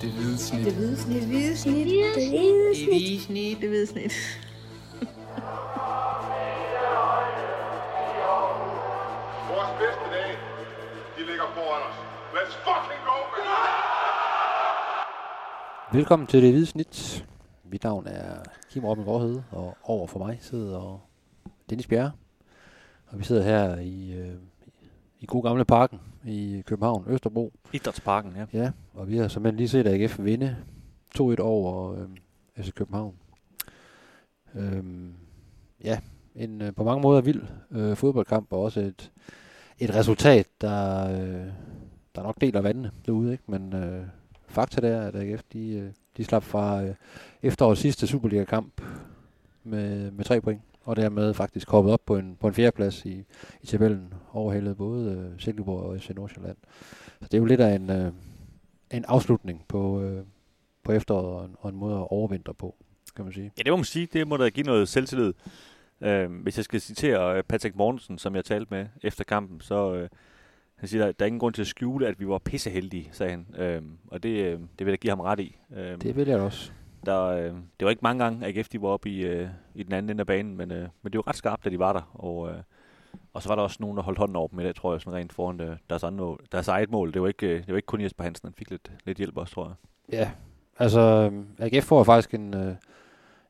Det hvide snit. Det hvide snit. Det hvide snit. Det hvide Det hvide snit. Det hvide snit. Vores bedste dage, de ligger foran os. Let's fucking go, man! Velkommen til det hvide snit. Mit navn er Kim Robin Gårdhede, og over for mig sidder Dennis Bjerre. Og vi sidder her i, øh, i god gamle parken i København, Østerbro. Idrætsparken, ja. Ja, og vi har simpelthen lige set AGF vinde 2-1 over øh, FC København. Øhm, ja, en øh, på mange måder vild øh, fodboldkamp, og også et, et resultat, der, øh, der nok deler vandene derude, ikke? Men øh, fakta det er, at AGF de, øh, de slap fra øh, efterårets sidste Superliga-kamp med, med tre point, og dermed faktisk hoppet op på en, på en fjerdeplads i, i tabellen, overhældet både øh, Silkeborg og FC Nordsjælland. Så det er jo lidt af en, øh, en afslutning på, øh, på efteråret og en, og en måde at overvintre på, kan man sige. Ja, det må man sige. Det må da give noget selvtillid. Øh, hvis jeg skal citere øh, Patrick Mortensen, som jeg talte med efter kampen, så øh, han siger, der, der er ingen grund til at skjule, at vi var pisseheldige, sagde han. Øh, og det, øh, det vil jeg give ham ret i. Øh, Det vil jeg også. Der, øh, det var ikke mange gange, at AGF de var oppe i, øh, i den anden ende af banen, men, øh, men det var ret skarpt, da de var der. Og, øh, og så var der også nogen, der holdt hånden over dem i dag, tror jeg, sådan rent foran øh, deres, andre, mål- deres eget mål. Det var, ikke, øh, det var ikke kun Jesper Hansen, han fik lidt, lidt hjælp også, tror jeg. Ja, altså øhm, AGF får faktisk en, øh,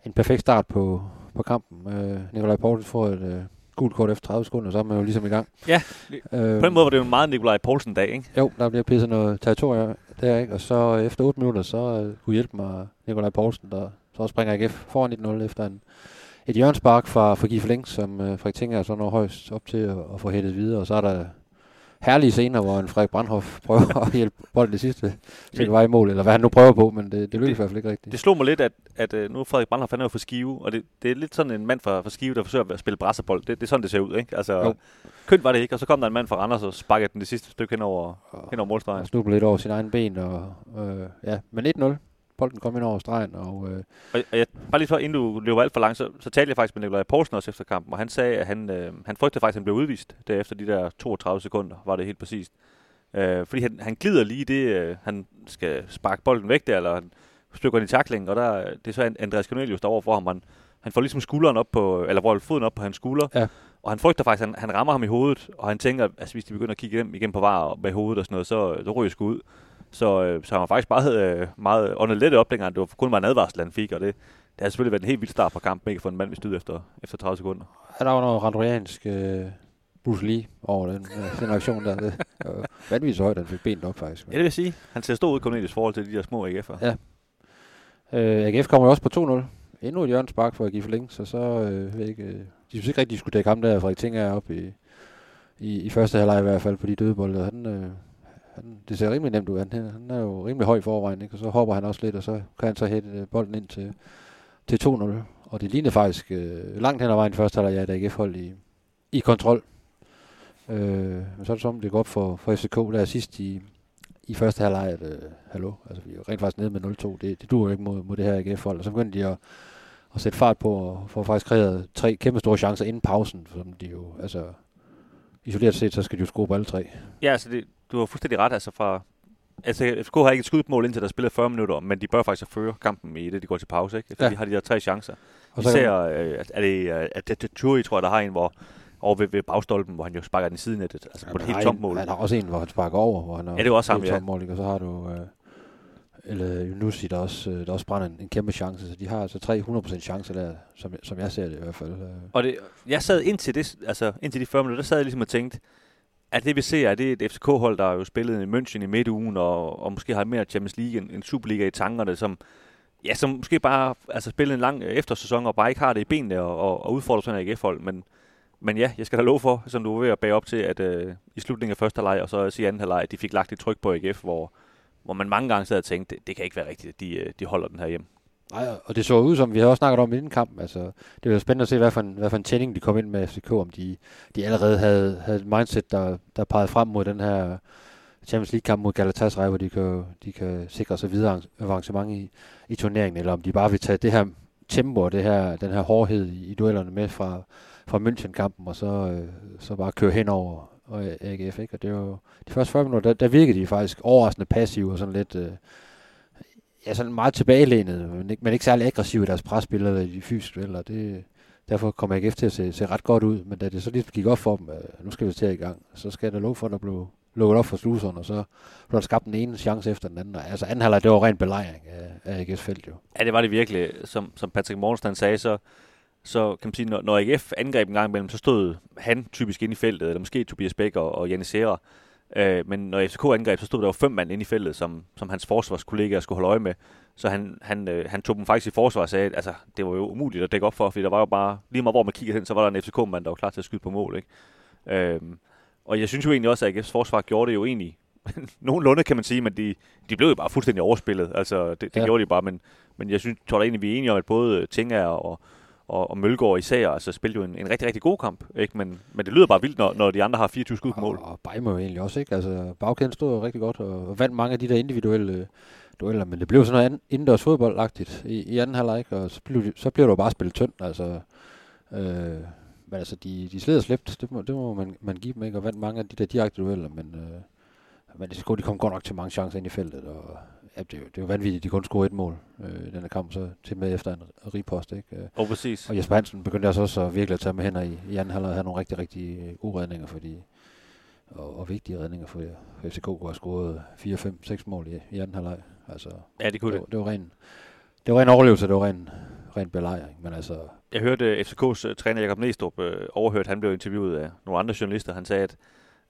en perfekt start på, på kampen. Øh, Nikolaj Poulsen får et øh, gult kort efter 30 sekunder, så er man jo ligesom i gang. Ja, øh, På den måde var det jo en meget Nikolaj Poulsen-dag, ikke? Jo, der bliver pisset noget territorium der, ikke? Og så øh, efter 8 minutter, så øh, kunne hjælpe mig Nikolaj Poulsen, der så springer AGF foran 1-0 efter en, et hjørnspark fra, fra Gif Link, som øh, Frederik Tinger så når højst op til at, at få hættet videre. Og så er der herlige scener, hvor en Frederik Brandhoff prøver at hjælpe bolden det sidste til vej i mål, eller hvad han nu prøver på, men det, det lykkes i hvert fald ikke rigtigt. Det slog mig lidt, at, at øh, nu er Frederik Brandhoff, han er jo for Skive, og det, det er lidt sådan en mand fra, fra Skive, der forsøger at spille brasserbold. Det, det er sådan, det ser ud, ikke? Altså, Jo. kønt var det ikke, og så kom der en mand fra Randers og sparkede den det sidste stykke hen over, hen over målstregen. Han snublede lidt over sin egen ben, og øh, ja, men 1-0. Bolden kom ind over stregen, og øh, Og, og jeg, bare lige for, inden du løber alt for langt, så, så talte jeg faktisk med Nikolaj Poulsen også efter kampen, og han sagde, at han, øh, han frygtede faktisk, at han blev udvist derefter de der 32 sekunder, var det helt præcist. Øh, fordi han, han glider lige det, øh, han skal sparke bolden væk der, eller han stykker i takling, og der, det er så Andreas Cornelius, der over for ham, han, han får ligesom skulderen op på, eller hvor foden op på hans skulder, Ja. og han frygter faktisk, at han, han rammer ham i hovedet, og han tænker, at altså, hvis de begynder at kigge igen på var med hovedet og sådan noget, så, så ryger jeg sgu ud. Så, øh, så han var faktisk meget, øh, meget åndet let op, dengang det var kun var en advarsel, han fik, og det, det har selvfølgelig været en helt vild start på kampen, ikke for en mand ved styd efter, efter 30 sekunder. der var noget randoriansk øh, Bruce Lee over den, øh, den aktion der. Det var vanvittigt højt, han fik benet op faktisk. Ja, det vil sige. Han ser stor ud, Cornelius, forhold til de der små AGF'er. Ja. Øh, AGF kommer jo også på 2-0. Endnu et hjørnspark for at give forlænge, så så øh, ved ikke, øh, de synes ikke rigtig, de skulle dække ham der, Frederik Tinger op i, i, i første halvleg i hvert fald på de dødbolde. Han, øh, han, det ser rimelig nemt ud. Han, han er jo rimelig høj i forvejen, ikke? og så hopper han også lidt, og så kan han så hætte øh, bolden ind til, til 2-0. Og det ligner faktisk øh, langt hen ad vejen første halvleg, at AGF-hold i, i kontrol. Øh, men så er det som, det går op for, for FCK der sidst i, i første halvleg, at øh, hallo, altså vi er rent faktisk nede med 0-2. Det, det duer jo ikke mod, mod det her AGF-hold. Og så begyndte de at, at sætte fart på, og få faktisk kreeret tre kæmpe store chancer inden pausen, som de jo, altså isoleret set, så skal de jo score på alle tre. Ja, altså, det, du har fuldstændig ret. Altså, fra, altså, FCK har ikke et skudmål indtil der spiller 40 minutter, men de bør faktisk føre kampen i det, de går til pause. Ikke? Efter Ja. de har de der tre chancer. Og så Især øh, er det, øh, at det, det Turi, tror jeg, der har en, hvor over ved, ved bagstolpen, hvor han jo sparker den i siden af det, altså på et helt tomt mål. Han har også en, hvor han sparker over, hvor han Ja, det er også ham, ja. mål, ikke? og så har du øh, eller Yunussi, der også, øh, der også brænder en, en kæmpe chance, så de har altså 300% chancer der, som, som jeg ser det i hvert fald. Øh. Og det, jeg sad indtil, det, altså, indtil de 40 minutter, der sad jeg ligesom og tænkte, at det vi ser, er det et FCK-hold, der har jo spillet i München i midtugen, og, og måske har mere Champions League end, end Superliga i tankerne, som, ja, som måske bare altså, spillet en lang øh, eftersæson, og bare ikke har det i benene og, og, og udfordrer sådan en AGF-hold. Men, men ja, jeg skal da love for, som du er ved at bage op til, at øh, i slutningen af første halvleg og så også i anden halvleg, at de fik lagt et tryk på AGF, hvor, hvor man mange gange sad og tænkte, det, det kan ikke være rigtigt, at de, øh, de holder den her hjem. Nej, og det så ud som, vi har også snakket om inden kampen, altså, det var spændende at se, hvad for en, hvad for en tænding de kom ind med FCK, om de, de allerede havde, havde et mindset, der, der pegede frem mod den her Champions League-kamp mod Galatasaray, hvor de kan, de kan sikre sig videre avancement i, i turneringen, eller om de bare vil tage det her tempo og det her, den her hårdhed i, i duellerne med fra, fra München-kampen, og så, øh, så bare køre hen over øh, og AGF. Ikke? Og det var de første 40 minutter, der, der virkede de faktisk overraskende passive og sådan lidt, øh, ja, sådan meget tilbagelænet, men ikke, men ikke særlig aggressiv i deres presspil eller i fysisk eller. Det, derfor kommer AGF til at se, se ret godt ud, men da det så lige gik op for dem, at nu skal vi til i gang, så skal der lov for, at der blev lukket op for sluserne, og så blev der skabt den ene chance efter den anden. Altså anden halvleg, det var ren belejring af, af AGF's felt jo. Ja, det var det virkelig. Som, som Patrick Morgenstern sagde, så, så kan man sige, når, når AGF angreb en gang imellem, så stod han typisk inde i feltet, eller måske Tobias Bæk og, og Janne Serra. Øh, men når FCK angreb, så stod der jo fem mand inde i feltet, som, som hans forsvarskollegaer skulle holde øje med. Så han, han, øh, han tog dem faktisk i forsvar og sagde, at altså, det var jo umuligt at dække op for, fordi der var jo bare, lige meget hvor man kiggede hen, så var der en FCK-mand, der var klar til at skyde på mål. Ikke? Øh, og jeg synes jo egentlig også, at AGF's forsvar gjorde det jo egentlig nogenlunde, kan man sige, men de, de blev jo bare fuldstændig overspillet. Altså, det, det ja. gjorde de bare, men, men jeg synes, tror da egentlig, vi er enige om, at både Tinga og, og, og Mølgaard især altså, spillede jo en, en rigtig, rigtig god kamp. Ikke? Men, men det lyder bare vildt, når, når de andre har 24 skud på mål. Og, og Bejmo jo egentlig også, ikke? Altså, bagkæden stod jo rigtig godt og, og vandt mange af de der individuelle øh, dueller, men det blev sådan noget indendørs fodboldagtigt i, i anden halvleg, og så blev, så blev det jo bare spillet tyndt. Altså, øh, men altså, de, de sled og slæbt, det må, det må man, man give dem, ikke? Og vandt mange af de der direkte dueller, men, øh, men det, de kom godt nok til mange chancer ind i feltet, og ja, det, er jo, det er jo vanvittigt, de kun scorede et mål øh, i denne kamp, så til med efter en ripost, ikke? Og oh, præcis. Og Jesper Hansen begyndte altså også at virkelig at tage med hænder i, i anden halvleg, have nogle rigtig, rigtig øh, gode redninger, fordi og, og vigtige redninger for, FCK kunne have scoret 4, 5, 6 mål i, i anden halvleg. Altså, ja, det kunne det. Det, det var ren, det var ren overlevelse, det var ren, ren belejring, men altså... Jeg hørte FCK's uh, træner Jakob Næstrup uh, overhørt, han blev interviewet af nogle andre journalister, han sagde, at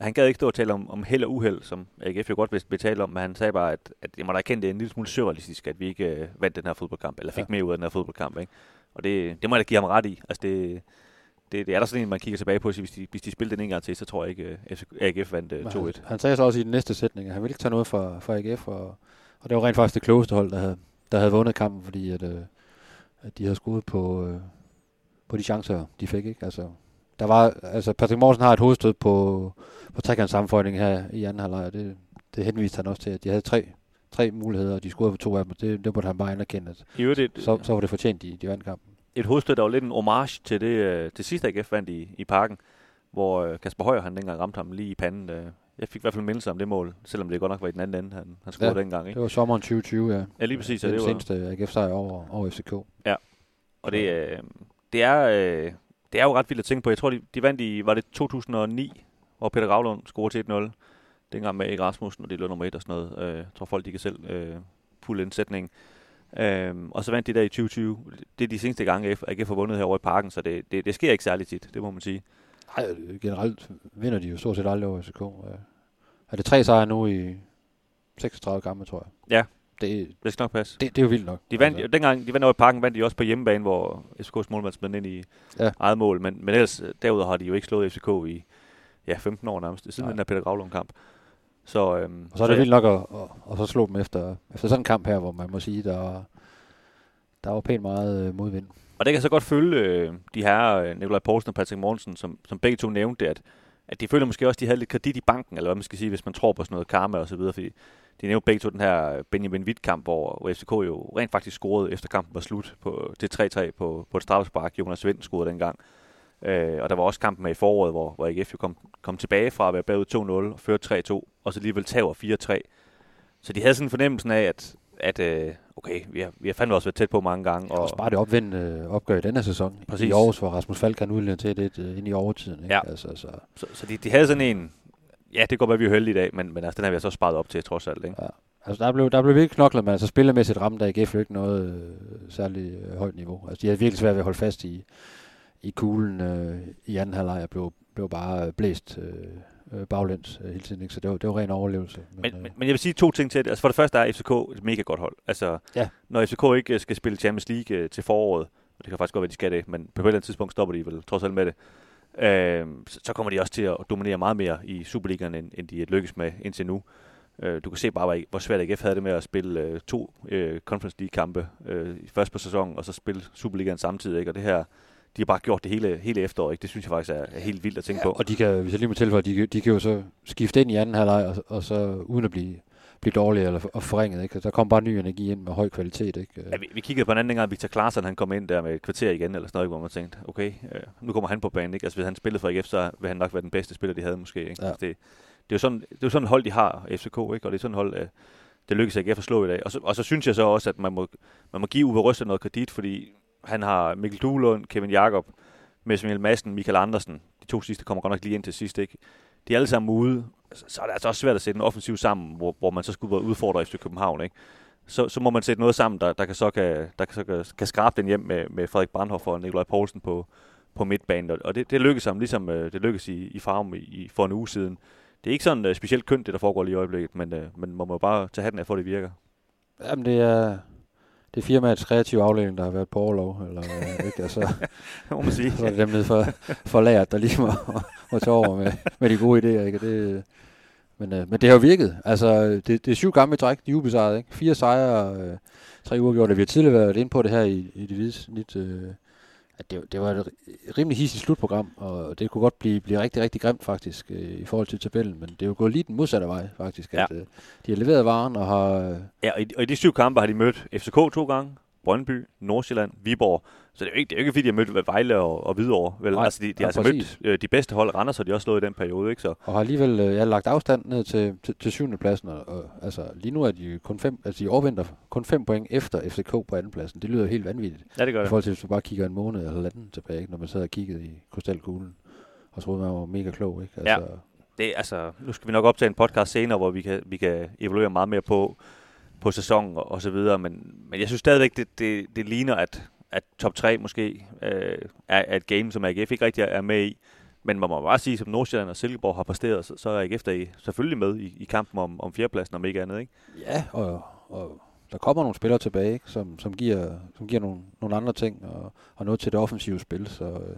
han gad ikke stå og tale om, om held og uheld, som AGF jo godt vil tale om, men han sagde bare, at, at jeg må da erkende, det er en lille smule surrealistisk, at vi ikke uh, vandt den her fodboldkamp, eller fik ja. mere ud af den her fodboldkamp. Ikke? Og det, det må jeg da give ham ret i. Altså det, det, det er der sådan en, man kigger tilbage på, så hvis de, hvis de spillede den en gang til, så tror jeg ikke, at AGF vandt uh, 2-1. Han, han sagde så også i den næste sætning, at han ville ikke tage noget fra, fra AGF, og, og det var rent faktisk det klogeste hold, der havde, der havde vundet kampen, fordi at, øh, at de havde skudt på, øh, på de chancer, de fik. Ikke? Altså, der var, altså Patrick Morsen har et hovedstød på, på trekants sammenføjning her i anden halvleg, og det, det henviste han også til, at de havde tre, tre muligheder, og de scorede på to af dem, det, det måtte han bare anerkende, at det, så, så var det fortjent, de, de vandt kampen. Et hovedstød, der var lidt en homage til det, øh, det sidste AGF vandt i, i parken, hvor øh, Kasper Højer, han dengang ramte ham lige i panden. Øh, jeg fik i hvert fald mindelse om det mål, selvom det godt nok var i den anden ende, han, han scorede ja, dengang. Ikke? det var sommeren 2020, ja. Ja, lige præcis. Det, det, det var den seneste AGF-sejr over, over FCK. Ja, og det, øh, det, er, øh, det er jo ret vildt at tænke på. Jeg tror, de, de vandt i, var det 2009, hvor Peter Gravlund scorede til 1-0. Dengang med Erik Rasmussen, og det lå nummer 1 og sådan noget. Øh, jeg tror folk, de kan selv øh, pulle en sætning. Øh, og så vandt de der i 2020. Det er de seneste gange, AGF har vundet herovre i parken, så det, det, det sker ikke særligt tit, det må man sige. Nej, generelt vinder de jo stort set aldrig over FCK. Er det tre sejre nu i 36 kampe, tror jeg? Ja, det, det skal nok passe. Det, det er jo vildt nok. De vandt, altså. Dengang de vandt over i parken, vandt de også på hjemmebane, hvor FCK's målmand smed ind i ja. eget mål. Men, men ellers, derudover har de jo ikke slået FCK i ja, 15 år nærmest, siden Nej. den der Peter Gravlund-kamp. Så, øhm, og så er det så, vildt nok at, at, at, så slå dem efter, efter sådan en kamp her, hvor man må sige, der, der var pænt meget øh, modvind. Og det kan så godt følge øh, de her øh, Nikolaj Poulsen og Patrick Mortensen, som, som begge to nævnte, at, at de føler måske også, at de havde lidt kredit i banken, eller hvad man skal sige, hvis man tror på sådan noget karma og så videre, fordi de nævnte begge to den her Benjamin Witt-kamp, hvor, hvor FCK jo rent faktisk scorede efter kampen var slut på, til 3-3 på, på et straffespark. Jonas Vind scorede dengang. Øh, og der var også kampen med i foråret, hvor, hvor AGF jo kom, kom tilbage fra at være bagud 2-0 og førte 3-2, og så alligevel tager 4-3. Så de havde sådan en fornemmelse af, at, at øh, okay, vi har, vi har fandme også været tæt på mange gange. Og også bare det opvindende opgør i denne sæson. Præcis. I Aarhus, hvor Rasmus Falk kan udlede til det uh, ind i overtiden. Ikke? Ja. Altså, så så, så de, de havde sådan en, ja, det går være, vi er heldige i dag, men, men altså, den har vi altså også sparet op til, trods alt. Ikke? Ja. Altså, der blev, der blev virkelig knoklet, men altså spillemæssigt ramte der AGF ikke noget øh, særligt øh, højt niveau. Altså, de havde virkelig svært ved at holde fast i, i kuglen øh, i anden halvleg og blev, blev bare blæst øh, øh, baglæns øh, hele tiden. Ikke? Så det var, det var ren overlevelse. Men, men, øh, men, jeg vil sige to ting til det. Altså for det første er FCK et mega godt hold. Altså, ja. når FCK ikke øh, skal spille Champions League øh, til foråret, og det kan faktisk godt være, de skal det, men på et eller andet tidspunkt stopper de vel trods alt med det, øh, så, kommer de også til at dominere meget mere i Superligaen, end, end de er lykkes med indtil nu. Øh, du kan se bare, hvor svært AGF havde det med at spille øh, to øh, Conference League-kampe øh, først på sæsonen, og så spille Superligaen samtidig. Ikke? Og det her, de har bare gjort det hele, hele efteråret. Ikke? Det synes jeg faktisk er, er helt vildt at tænke ja, på. Og de kan, hvis jeg lige må tilføje, de, de kan jo så skifte ind i anden halvleg, og, og så uden at blive blive dårlige eller og forringet. Ikke? Der kom bare ny energi ind med høj kvalitet. Ikke? Ja, vi, vi kiggede på en anden gang, Victor Klaassen, han kom ind der med et kvarter igen, eller sådan noget, hvor man tænkte, okay, øh, nu kommer han på banen. Ikke? Altså, hvis han spillede for AGF, så vil han nok være den bedste spiller, de havde måske. Ikke? Ja. Altså, det, det, er jo sådan, det er jo sådan et hold, de har, FCK, ikke? og det er sådan et hold, øh, det lykkedes AGF at slå i dag. Og så, og så synes jeg så også, at man må, man må give Uwe Røster noget kredit, fordi han har Mikkel Duelund, Kevin Jakob, Mesmiel Madsen, Michael Andersen. De to sidste kommer godt nok lige ind til sidst, ikke? De er alle sammen ude. Så er det altså også svært at sætte en offensiv sammen, hvor, hvor man så skulle udfordre efter København, ikke? Så, så må man sætte noget sammen, der, der kan så kan, der kan, så kan, kan skrabe den hjem med, med Frederik Brandhoff og Nikolaj Poulsen på, på midtbanen. Og det, det lykkedes ham, ligesom øh, det lykkedes i, i Farm i, i, for en uge siden. Det er ikke sådan uh, specielt kønt, det der foregår lige i øjeblikket, men, uh, men man må bare tage hatten af, for det virker. Jamen, det er, det er firmaets kreative afdeling, der har været på overlov, eller uh, ikke? Altså, må man sige. så er det dem nede for, for lageret, der lige må, må tage over med, med de gode idéer, ikke? Det, men, uh, men det har jo virket. Altså, det, det er syv gamle træk, de er ubesejret, ikke? Fire sejre, uh, tre uger gjort det. Vi har tidligere været inde på det her i, i det hvide snit, uh, at det, det var et rimelig hissigt slutprogram, og det kunne godt blive, blive rigtig, rigtig grimt faktisk øh, i forhold til tabellen, men det er jo gået lige den modsatte vej faktisk, ja. at øh, de har leveret varen og har... Øh, ja, og i, og i de syv kampe har de mødt FCK to gange, Brøndby, Nordsjælland, Viborg. Så det er jo ikke, det er jo ikke fordi, de har mødt Vejle og, og Hvidovre. Vel? Nej, altså, de, de ja, har altså mødt øh, de bedste hold, Randers, så de også slået i den periode. Ikke? Så. Og har alligevel øh, ja, lagt afstand ned til, til, til syvende pladsen. Og, og, altså, lige nu er de kun fem, altså de overvinder kun fem point efter FCK på anden pladsen. Det lyder helt vanvittigt. Ja, det gør det. I forhold til, hvis du bare kigger en måned eller anden tilbage, ikke? når man sad og kiggede i krystalkuglen. Og troede, man var mega klog. Ikke? Altså, ja. Det, altså, nu skal vi nok optage en podcast senere, hvor vi kan, vi kan evaluere meget mere på, på sæsonen og, og så videre, men, men jeg synes stadigvæk, det, det, det ligner, at, at top 3 måske øh, er, er et game, som AGF ikke rigtig er med i. Men man må bare sige, som Nordsjælland og Silkeborg har præsteret, så, så er AGF der i, selvfølgelig med i, i kampen om, om fjerdepladsen, om ikke andet. Ikke? Ja, og, og der kommer nogle spillere tilbage, ikke? Som, som giver, som giver nogle, nogle andre ting og, og noget til det offensive spil. Så øh,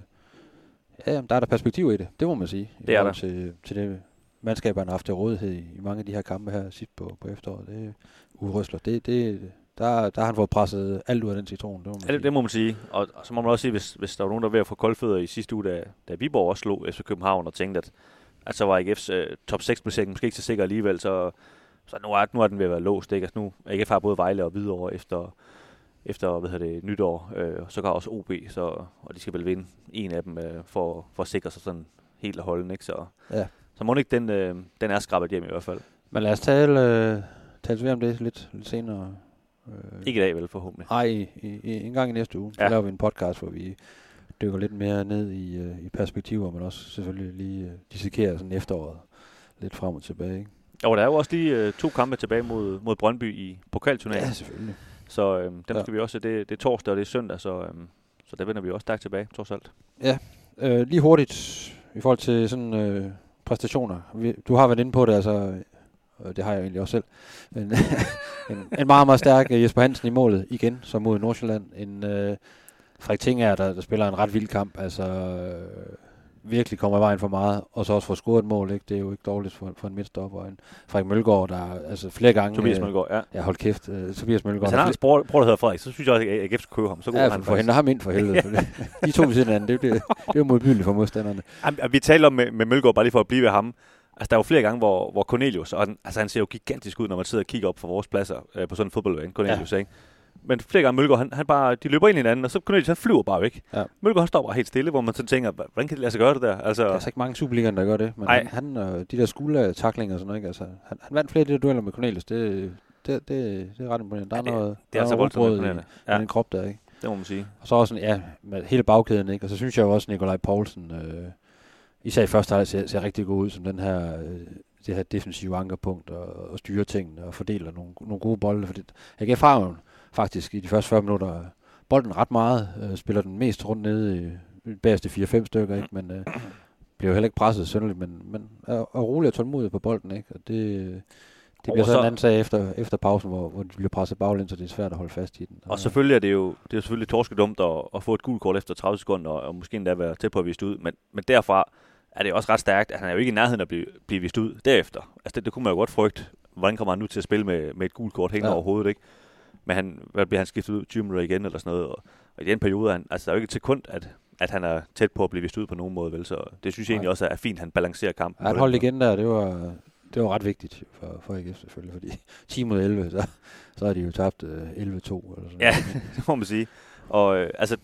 ja, der er der perspektiv i det, det må man sige. Det er der. Til, til det mandskaberne har haft til rådighed i, i mange af de her kampe her sidst på, på efteråret. Det, urøsler. Det, det, der, der har han fået presset alt ud af den citron. Det må man, ja, det, det må man sige. Og, og, så må man også sige, hvis, hvis der var nogen, der var ved at få koldfødder i sidste uge, da, da Viborg også slog FC København og tænkte, at, at så var AGF's uh, top 6 placering måske ikke så sikker alligevel, så, så nu, er, nu er den ved at være låst. Ikke? Altså nu AGF har både Vejle og Hvidovre efter, efter hvad hedder det, nytår, øh, så går også OB, så, og de skal vel vinde en af dem øh, for, for at sikre sig sådan helt og holden. Ikke? Så, ja. så må ikke den, øh, den er skrabet hjem i hvert fald. Men lad os tale, øh, tale om det lidt, lidt senere. Øh, ikke i dag vel forhåbentlig. Nej, en gang i næste uge. Ja. Så laver vi en podcast, hvor vi dykker lidt mere ned i, øh, i perspektiver, men også selvfølgelig lige øh, dissekerer sådan efteråret lidt frem og tilbage. Ikke? Og der er jo også lige øh, to kampe tilbage mod, mod Brøndby i pokalturneringen. Ja, selvfølgelig. Så øh, dem ja. skal vi også, det, det er torsdag og det er søndag, så, øh, så der vender vi også stærkt tilbage, trods alt. Ja, øh, lige hurtigt i forhold til sådan øh, præstationer. Vi, du har været inde på det, altså det har jeg egentlig også selv. En, en, en meget, meget stærk øh, Jesper Hansen i målet igen, som mod Nordsjælland. En øh, Frederik Tinger, der, der spiller en ret vild kamp. Altså, øh, virkelig kommer i vejen for meget, og så også få scoret et mål, ikke? det er jo ikke dårligt for, for en midtstopper. En Frederik Mølgaard, der altså flere gange... Tobias øh, Mølgaard, ja. Ja, hold kæft, uh, Tobias Mølgaard. Hvis han har en bror, der hedder Frederik, så synes jeg også, at AGF skal købe ham. Så ja, han for hende ham ind for helvede. de to ved siden af det, det, det er jo modbydeligt for modstanderne. Jamen, vi taler om med, med Mølgaard, bare lige for at blive ved ham. Altså, der er jo flere gange, hvor, hvor Cornelius, og han, altså, han ser jo gigantisk ud, når man sidder og kigger op for vores pladser øh, på sådan en fodboldbane, Cornelius, ja. ikke? Men flere gange Mølgaard, han, han bare, de løber ind i hinanden, og så Cornelius, han flyver bare væk. Ja. Mølgaard, han står bare helt stille, hvor man så tænker, hvordan kan det lade sig gøre det der? Altså, der er altså ikke mange Superligaen, der gør det, men Ej. han, han øh, de der skuldertaklinger og sådan noget, ikke? Altså, han, han vandt flere af de der dueller med Cornelius, det, det, det, det er ret imponerende. Der er ja, det, noget, det er der altså noget i, ja. i den krop der, ikke? Det må man sige. Og så også sådan, ja, med hele bagkæden, ikke? Og så synes jeg jo også, Nikolaj Poulsen, øh, især i første halvdel ser, ser rigtig god ud som den her, øh, det her defensive ankerpunkt og, og styre tingene og fordeler nogle, nogle gode bolde. Fordi jeg gav farven faktisk i de første 40 minutter bolden ret meget, øh, spiller den mest rundt nede i bagerste 4-5 stykker, ikke? men øh, bliver jo heller ikke presset sønderligt, men, men er, er rolig og tålmodig på bolden, ikke? og det, det bliver så en anden sag efter, efter pausen, hvor, hvor de bliver presset baglæns, så det er svært at holde fast i den. Og, og selvfølgelig er det jo det er selvfølgelig torskedumt at, at få et gult kort efter 30 sekunder, og, og måske endda være tæt på at vise ud, men, men derfra er det også ret stærkt, at han er jo ikke i nærheden af at blive, blive vist ud derefter. Altså det, det kunne man jo godt frygte. Hvordan kommer han nu til at spille med, med et gult kort hængende ja. over hovedet, ikke? Men han, hvad bliver han skiftet ud? 20 minutter igen eller sådan noget. Og, og i den periode, han, altså der er jo ikke et sekund, at, at han er tæt på at blive vist ud på nogen måde, vel? Så det synes jeg egentlig også er fint, at han balancerer kampen. Ja, han holdt igen der, det var, det var ret vigtigt for, for AGF selvfølgelig, fordi 10 mod 11, så, så har de jo tabt uh, 11-2 eller sådan Ja, det må man sige. Og øh, altså,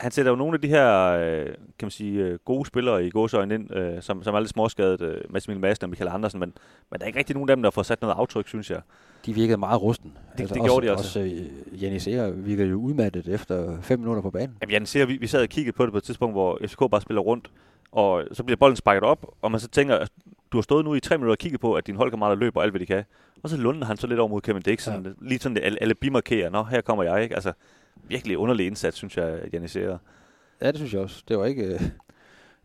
han sætter jo nogle af de her, øh, kan man sige, øh, gode spillere i gåsøjne ind, øh, som, som er lidt småskadet, øh, Massimil Madsen og Michael Andersen, men, men der er ikke rigtig nogen af dem, der får sat noget aftryk, synes jeg. De virkede meget rusten. Det, det gjorde de også. Også øh, Janis Eger virkede jo udmattet efter fem minutter på banen. Jamen, jeg ser, vi, vi sad og kiggede på det på et tidspunkt, hvor FCK bare spiller rundt, og så bliver bolden sparket op, og man så tænker, at du har stået nu i tre minutter og kigget på, at din holdkammerater løber alt, hvad de kan. Og så lunder han så lidt over mod Kevin Dix, ja. lige sådan alle, alle bimarkerer, nå, her kommer jeg, ikke? Altså, virkelig underlig indsats, synes jeg, Janis Eger. Ja, det synes jeg også. Det var ikke, øh, det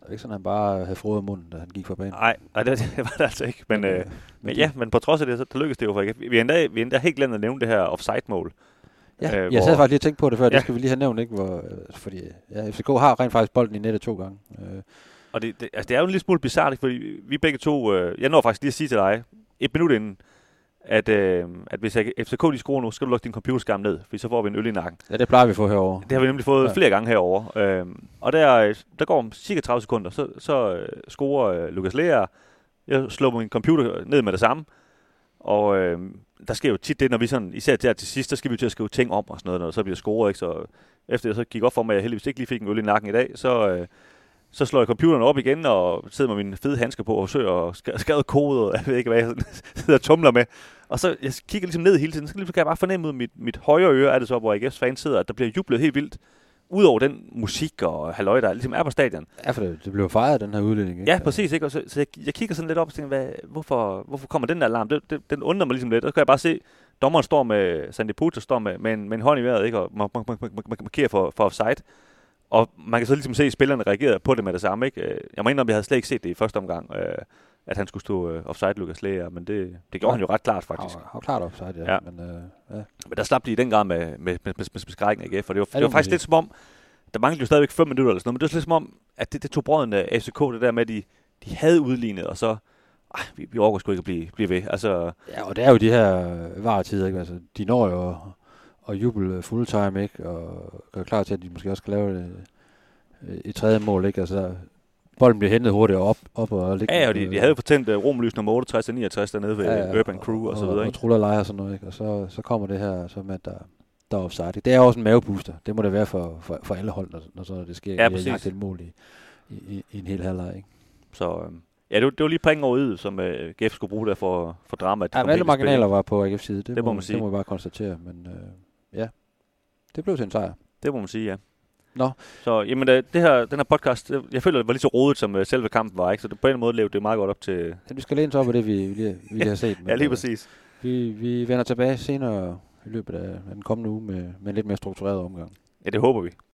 var ikke sådan, at han bare havde frodet munden, da han gik fra banen. Nej, nej det, det, var det altså ikke. Men, øh, men, men ja, men på trods af det, så lykkedes det jo for ikke. Vi endda, vi endda helt glemt at nævne det her offside-mål. Ja, øh, jeg sad faktisk lige og tænkte på det før, ja. det skal vi lige have nævnt, ikke? Hvor, øh, fordi ja, FCK har rent faktisk bolden i nettet to gange. Øh. Og det, det, altså, det er jo en lille smule bizarrt, fordi vi begge to, øh, jeg når faktisk lige at sige til dig, et minut inden, at, øh, at hvis FCK de skruer nu, skal du lukke din computerskærm ned, for så får vi en øl i nakken. Ja, det plejer vi at få herover. Det har vi nemlig fået ja. flere gange herover. Øh, og der, der går om cirka 30 sekunder, så, så øh, scorer øh, Lukas Lea. Jeg slår min computer ned med det samme. Og øh, der sker jo tit det, når vi sådan, især der til sidst, der skal vi til at skrive ting om og sådan noget, når så bliver scoret, ikke? Så efter jeg så gik op for mig, at jeg heldigvis ikke lige fik en øl i nakken i dag, så, øh, så slår jeg computeren op igen og sidder med mine fede handsker på og søger og skrevet kode, og jeg ved ikke, hvad jeg sidder og tumler med. Og så jeg kigger ligesom ned hele tiden, så kan jeg bare fornemme ud mit, mit højre øre, er det så, hvor AGF's fan sidder, at der bliver jublet helt vildt. Udover den musik og halløj, der ligesom er på stadion. Ja, for det, det blev fejret, den her udlænding. Ikke? Ja, præcis. Ikke? Og så, så jeg, jeg, kigger sådan lidt op og tænker, hvad, hvorfor, hvorfor kommer den der alarm? Det, det, den undrer mig ligesom lidt. Og så kan jeg bare se, dommeren står med, Sandy Putter står med, med, en, med en hånd i vejret, ikke? og markerer for, for offside. Og man kan så ligesom se, at spillerne reagerede på det med det samme. Ikke? Jeg mener, at vi havde slet ikke set det i første omgang, øh, at han skulle stå øh, offside Lukas Læger, men det, det gjorde ja. han jo ret klart faktisk. Han var klart offside, ja. ja. Men, øh, ja. men der slap de i den grad med, med, med, med, med skrækken ikke? for det var, ja, det var faktisk lidt som om, der manglede jo stadigvæk 5 minutter eller sådan noget, men det var lidt som om, at det, det tog brøden af FCK, det der med, at de, de havde udlignet, og så ej, vi, vi overgår sgu ikke at blive, blive ved. Altså, ja, og det er jo de her varetider, ikke? Altså, de når jo at juble fulltime, ikke? Og gør klar til, at de måske også skal lave det i tredje mål, ikke? Altså, bolden bliver hentet hurtigt op, op og ligge. Ja, og de, de havde fortændt uh, romlys nummer 68 og 69 dernede ved ja, ja, Urban Crew og, og, så videre. Og, og truller lejer og sådan noget, ikke? Og så, så kommer det her så med, at der, der er offside. Det er også en mavebooster. Det må det være for, for, for alle hold, når, når så det sker. Ja, præcis. Det mål i, i, i, en hel halvleg, ikke? Så øh, ja, det var, det var lige prikken over id, som øh, GF skulle bruge der for, for drama. Ja, alle marginaler var på AGF's side. Det, det må, man sige. Det må vi bare konstatere. Men øh, ja, det blev til en sejr. Det må man sige, ja. Nå. Så jamen, det her, den her podcast, jeg føler, det var lige så rodet, som uh, selve kampen var. Ikke? Så det, på en måde levede det meget godt op til... Ja, vi skal læne op af det, vi, vi, vi har set. ja, lige øh, præcis. Vi, vi vender tilbage senere i løbet af den kommende uge med, med en lidt mere struktureret omgang. Ja, det håber vi.